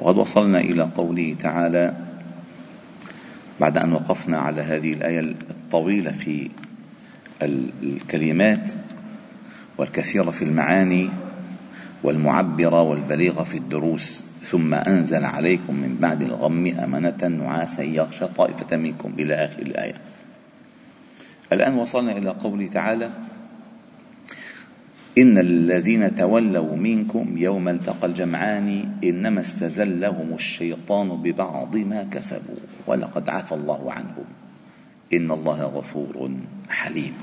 وقد وصلنا إلى قوله تعالى بعد أن وقفنا على هذه الآية الطويلة في الكلمات والكثيرة في المعاني والمعبرة والبليغة في الدروس ثم أنزل عليكم من بعد الغم أمنة نعاسا يغشى طائفة منكم إلى آخر الآية. الآن وصلنا إلى قوله تعالى إن الذين تولوا منكم يوم التقى الجمعان إنما استزلهم الشيطان ببعض ما كسبوا ولقد عفى الله عنهم إن الله غفور حليم.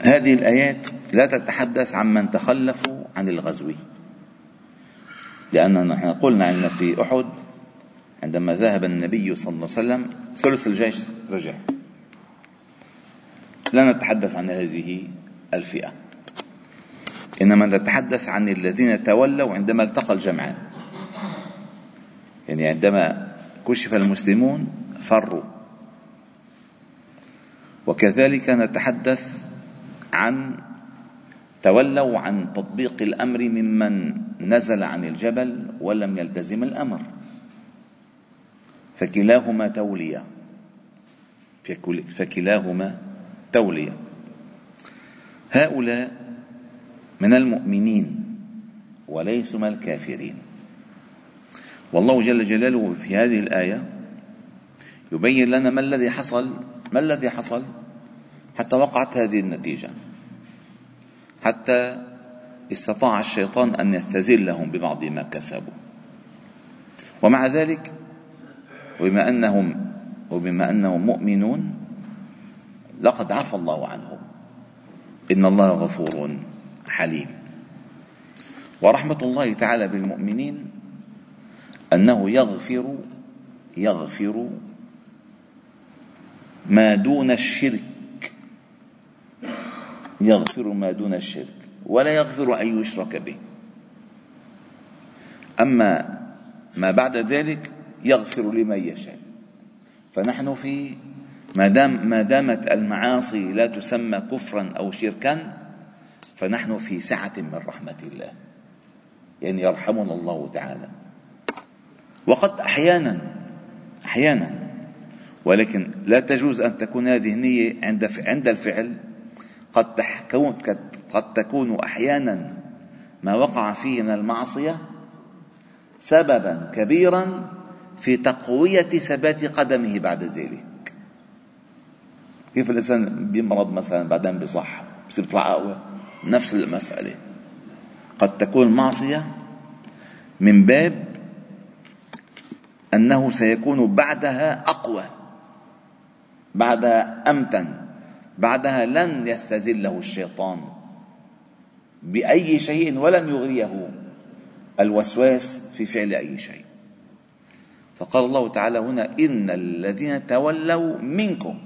هذه الآيات لا تتحدث عن من تخلفوا عن الغزو لأننا نحن قلنا أن في أحد عندما ذهب النبي صلى الله عليه وسلم ثلث الجيش رجع. لا نتحدث عن هذه الفئة. إنما نتحدث عن الذين تولوا عندما التقى الجمعان. يعني عندما كشف المسلمون فروا. وكذلك نتحدث عن تولوا عن تطبيق الأمر ممن نزل عن الجبل ولم يلتزم الأمر. فكلاهما توليه فكلاهما توليه هؤلاء من المؤمنين وليسوا من الكافرين. والله جل جلاله في هذه الآية يبين لنا ما الذي حصل ما الذي حصل حتى وقعت هذه النتيجة. حتى استطاع الشيطان أن يستزلهم ببعض ما كسبوا. ومع ذلك وبما أنهم وبما أنهم مؤمنون لقد عفى الله عنهم. إن الله غفور حليم. ورحمة الله تعالى بالمؤمنين أنه يغفر يغفر ما دون الشرك. يغفر ما دون الشرك ولا يغفر أن يشرك به. أما ما بعد ذلك يغفر لمن يشاء. فنحن في ما دام ما دامت المعاصي لا تسمى كفرا أو شركا فنحن في سعة من رحمة الله. يعني يرحمنا الله تعالى. وقد أحيانا أحيانا ولكن لا تجوز أن تكون هذه النية عند عند الفعل. قد تكون قد تكون أحيانا ما وقع فيه من المعصية سببا كبيرا في تقوية ثبات قدمه بعد ذلك. كيف الإنسان بيمرض مثلا بعدين بصح بصير يطلع اقوى نفس المسألة. قد تكون معصية من باب أنه سيكون بعدها أقوى بعدها أمتن بعدها لن يستزله الشيطان بأي شيء ولن يغريه الوسواس في فعل أي شيء. فقال الله تعالى هنا إن الذين تولوا منكم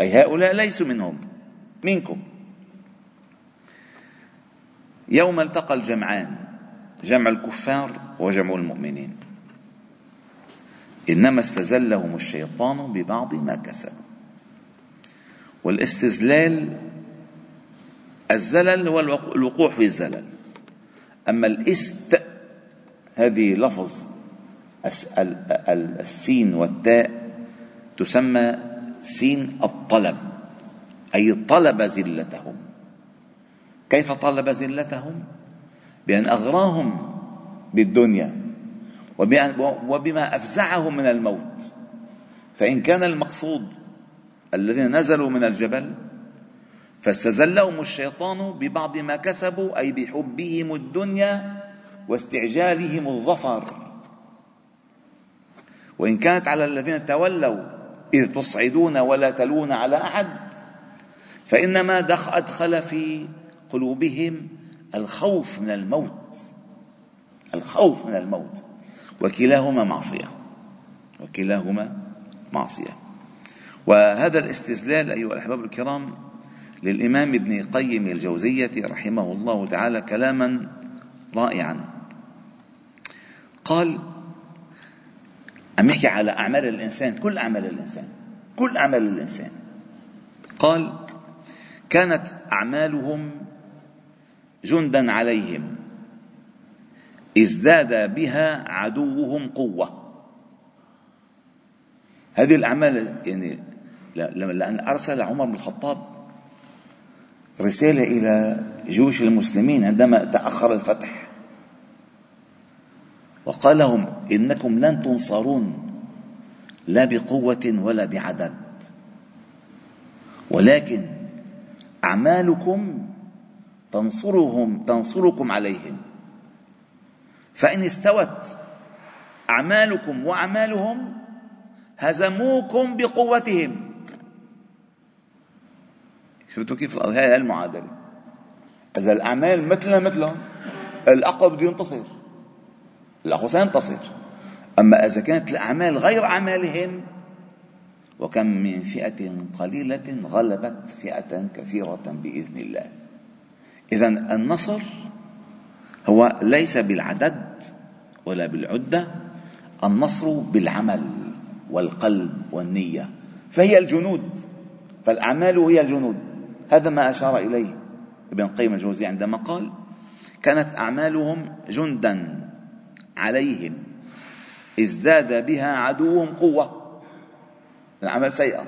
أي هؤلاء ليسوا منهم منكم. يوم التقى الجمعان جمع الكفار وجمع المؤمنين. إنما استزلهم الشيطان ببعض ما كسبوا والاستزلال الزلل هو الوقوع في الزلل. أما الإست هذه لفظ السين والتاء تسمى سين الطلب أي طلب زلتهم. كيف طلب زلتهم؟ بأن أغراهم بالدنيا وبما أفزعهم من الموت. فإن كان المقصود الذين نزلوا من الجبل فاستزلهم الشيطان ببعض ما كسبوا أي بحبهم الدنيا واستعجالهم الظفر. وإن كانت على الذين تولوا إذ تصعدون ولا تلون على أحد. فإنما أدخل في قلوبهم الخوف من الموت. الخوف من الموت. وكلاهما معصية. وكلاهما معصية. وهذا الاستزلال أيها الأحباب الكرام للإمام ابن قيم الجوزية رحمه الله تعالى كلاما رائعا. قال عم يحكي على أعمال الإنسان كل أعمال الإنسان كل أعمال الإنسان. قال كانت أعمالهم جندا عليهم ازداد بها عدوهم قوة. هذه الأعمال يعني لأن أرسل عمر بن الخطاب رسالة إلى جيوش المسلمين عندما تأخر الفتح. وقال لهم إنكم لن تنصرون لا بقوة ولا بعدد. ولكن أعمالكم تنصرهم تنصركم عليهم. فإن استوت أعمالكم وأعمالهم هزموكم بقوتهم. شفتوا كيف هاي المعادلة؟ إذا الأعمال مثلنا مثلهم الأقوى بده ينتصر. الأقوى سينتصر أما إذا كانت الأعمال غير أعمالهم وكم من فئة قليلة غلبت فئة كثيرة بإذن الله. إذا النصر هو ليس بالعدد ولا بالعدة النصر بالعمل والقلب والنية. فهي الجنود فالأعمال هي الجنود. هذا ما أشار إليه ابن قيم الجوزي عندما قال كانت أعمالهم جندا. عليهم. ازداد بها عدوهم قوة. العمل سيئة.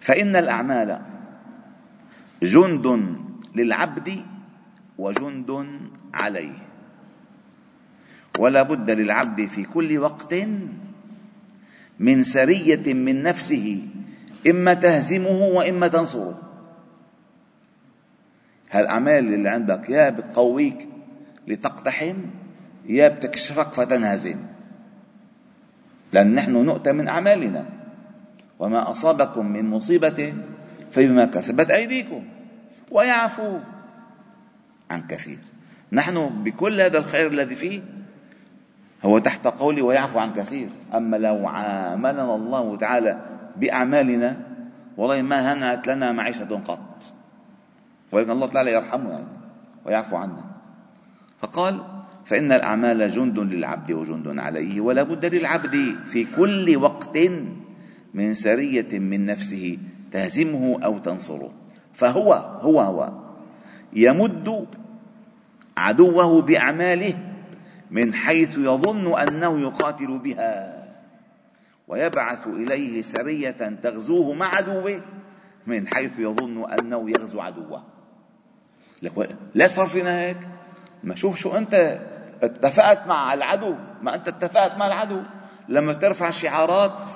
فإن الأعمال جند للعبد وجند عليه. ولا بد للعبد في كل وقت من سرية من نفسه إما تهزمه وإما تنصره. هالأعمال اللي عندك يا بتقويك لتقتحم؟ يا بتكشفك فتنهزم. لأن نحن نؤتى من أعمالنا. وما أصابكم من مصيبة فبما كسبت أيديكم. ويعفو عن كثير. نحن بكل هذا الخير الذي فيه هو تحت قولي ويعفو عن كثير. أما لو عاملنا الله تعالى بأعمالنا والله ما هنأت لنا معيشة قط. ولكن الله تعالى يرحمنا يعني ويعفو عنا. فقال فإن الأعمال جند للعبد وجند عليه ولا بد للعبد في كل وقت من سرية من نفسه تهزمه أو تنصره. فهو هو هو يمد عدوه بأعماله من حيث يظن أنه يقاتل بها ويبعث إليه سرية تغزوه مع عدوه من حيث يظن أنه يغزو عدوه. لك لا صار فينا هيك ما شوف شو أنت اتفقت مع العدو. ما أنت اتفقت مع العدو. لما ترفع شعارات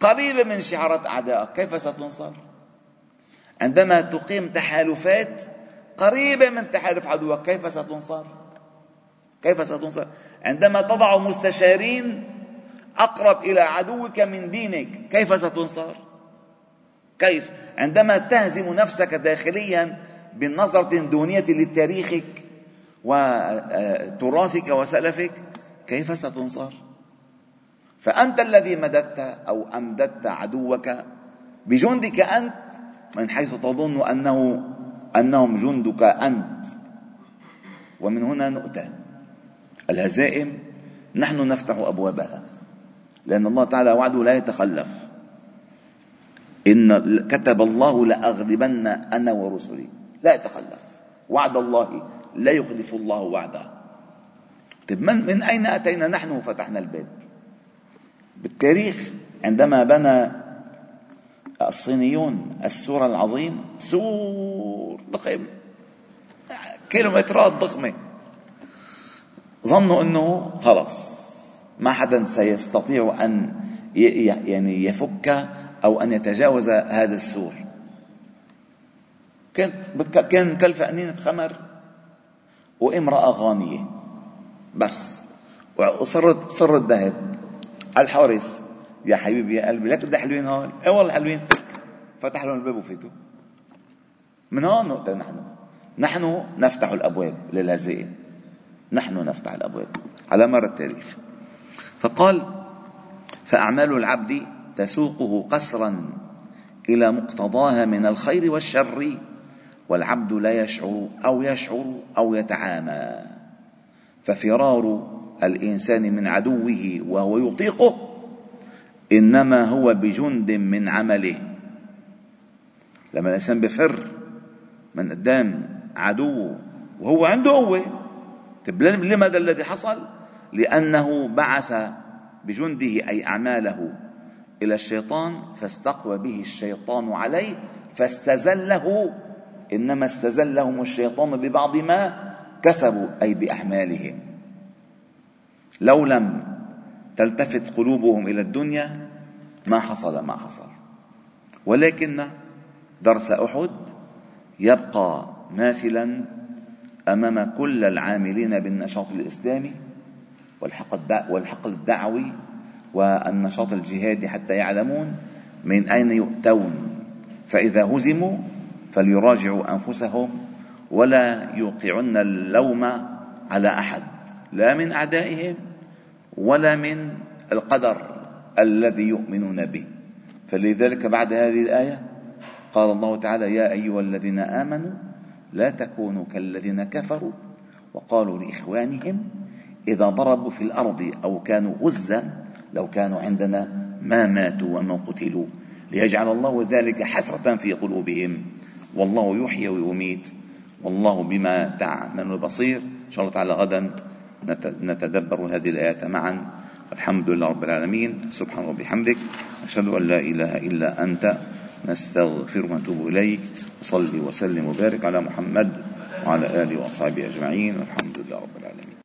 قريبة من شعارات أعدائك كيف ستنصر؟ عندما تقيم تحالفات قريبة من تحالف عدوك كيف ستنصر؟ كيف ستنصر؟ عندما تضع مستشارين أقرب إلى عدوك من دينك كيف ستنصر؟ كيف؟ عندما تهزم نفسك داخليا بنظرة دونية لتاريخك وتراثك وسلفك كيف ستنصر؟ فأنت الذي مددت أو أمددت عدوك بجندك أنت من حيث تظن أنه أنهم جندك أنت. ومن هنا نؤتى الهزائم. نحن نفتح أبوابها لأن الله تعالى وعده لا يتخلف. إن كتب الله لأغلبن أنا ورسلي. لا يتخلف. وعد الله لا يخلف الله وعده. طيب من, من أين أتينا نحن وفتحنا الباب بالتاريخ عندما بنى الصينيون السور العظيم سور ضخم كيلومترات ضخمة. ظنوا أنه خلاص ما حدا سيستطيع أن يعني يفك أو أن يتجاوز هذا السور. كانت كان كلفة أنينة خمر. وامرأة غانية بس. وصرت صرت ذهب الحارس يا حبيبي يا قلبي لك بدي حلوين هون. اي والله حلوين. فتح لهم الباب وفيتوا. من هون نقطة نحن. نحن نفتح الأبواب للهزائم نحن نفتح الأبواب. على مر التاريخ. فقال فأعمال العبد تسوقه قسرا إلى مقتضاها من الخير والشر والعبد لا يشعر أو يشعر أو يتعامى ففرار الإنسان من عدوه وهو يطيقه إنما هو بجند من عمله لما الإنسان بفر من قدام عدوه وهو عنده قوة طيب لماذا الذي حصل؟ لأنه بعث بجنده أي أعماله إلى الشيطان فاستقوى به الشيطان عليه فاستزله إنما استزلهم الشيطان ببعض ما كسبوا أي بأحمالهم. لو لم تلتفت قلوبهم إلى الدنيا ما حصل ما حصل. ولكن درس أحد يبقى ماثلا أمام كل العاملين بالنشاط الإسلامي والحقل الدعوي والنشاط الجهادي حتى يعلمون من أين يؤتون. فإذا هزموا فليراجعوا أنفسهم ولا يوقعن اللوم على أحد. لا من أعدائهم ولا من القدر الذي يؤمنون به. فلذلك بعد هذه الآية قال الله تعالى يا أيها الذين آمنوا لا تكونوا كالذين كفروا وقالوا لإخوانهم إذا ضربوا في الأرض أو كانوا غزا لو كانوا عندنا ما ماتوا وما قتلوا ليجعل الله ذلك حسرة في قلوبهم. والله يحيي ويميت. والله بما تعمل بصير. إن شاء الله تعالى غدا نتدبر هذه الآيات معا. الحمد لله رب العالمين. سبحان ربي بحمدك أشهد أن لا إله إلا أنت. نستغفر ونتوب إليك. وصلي وسلم وبارك على محمد وعلى آله وأصحابه أجمعين. والحمد لله رب العالمين.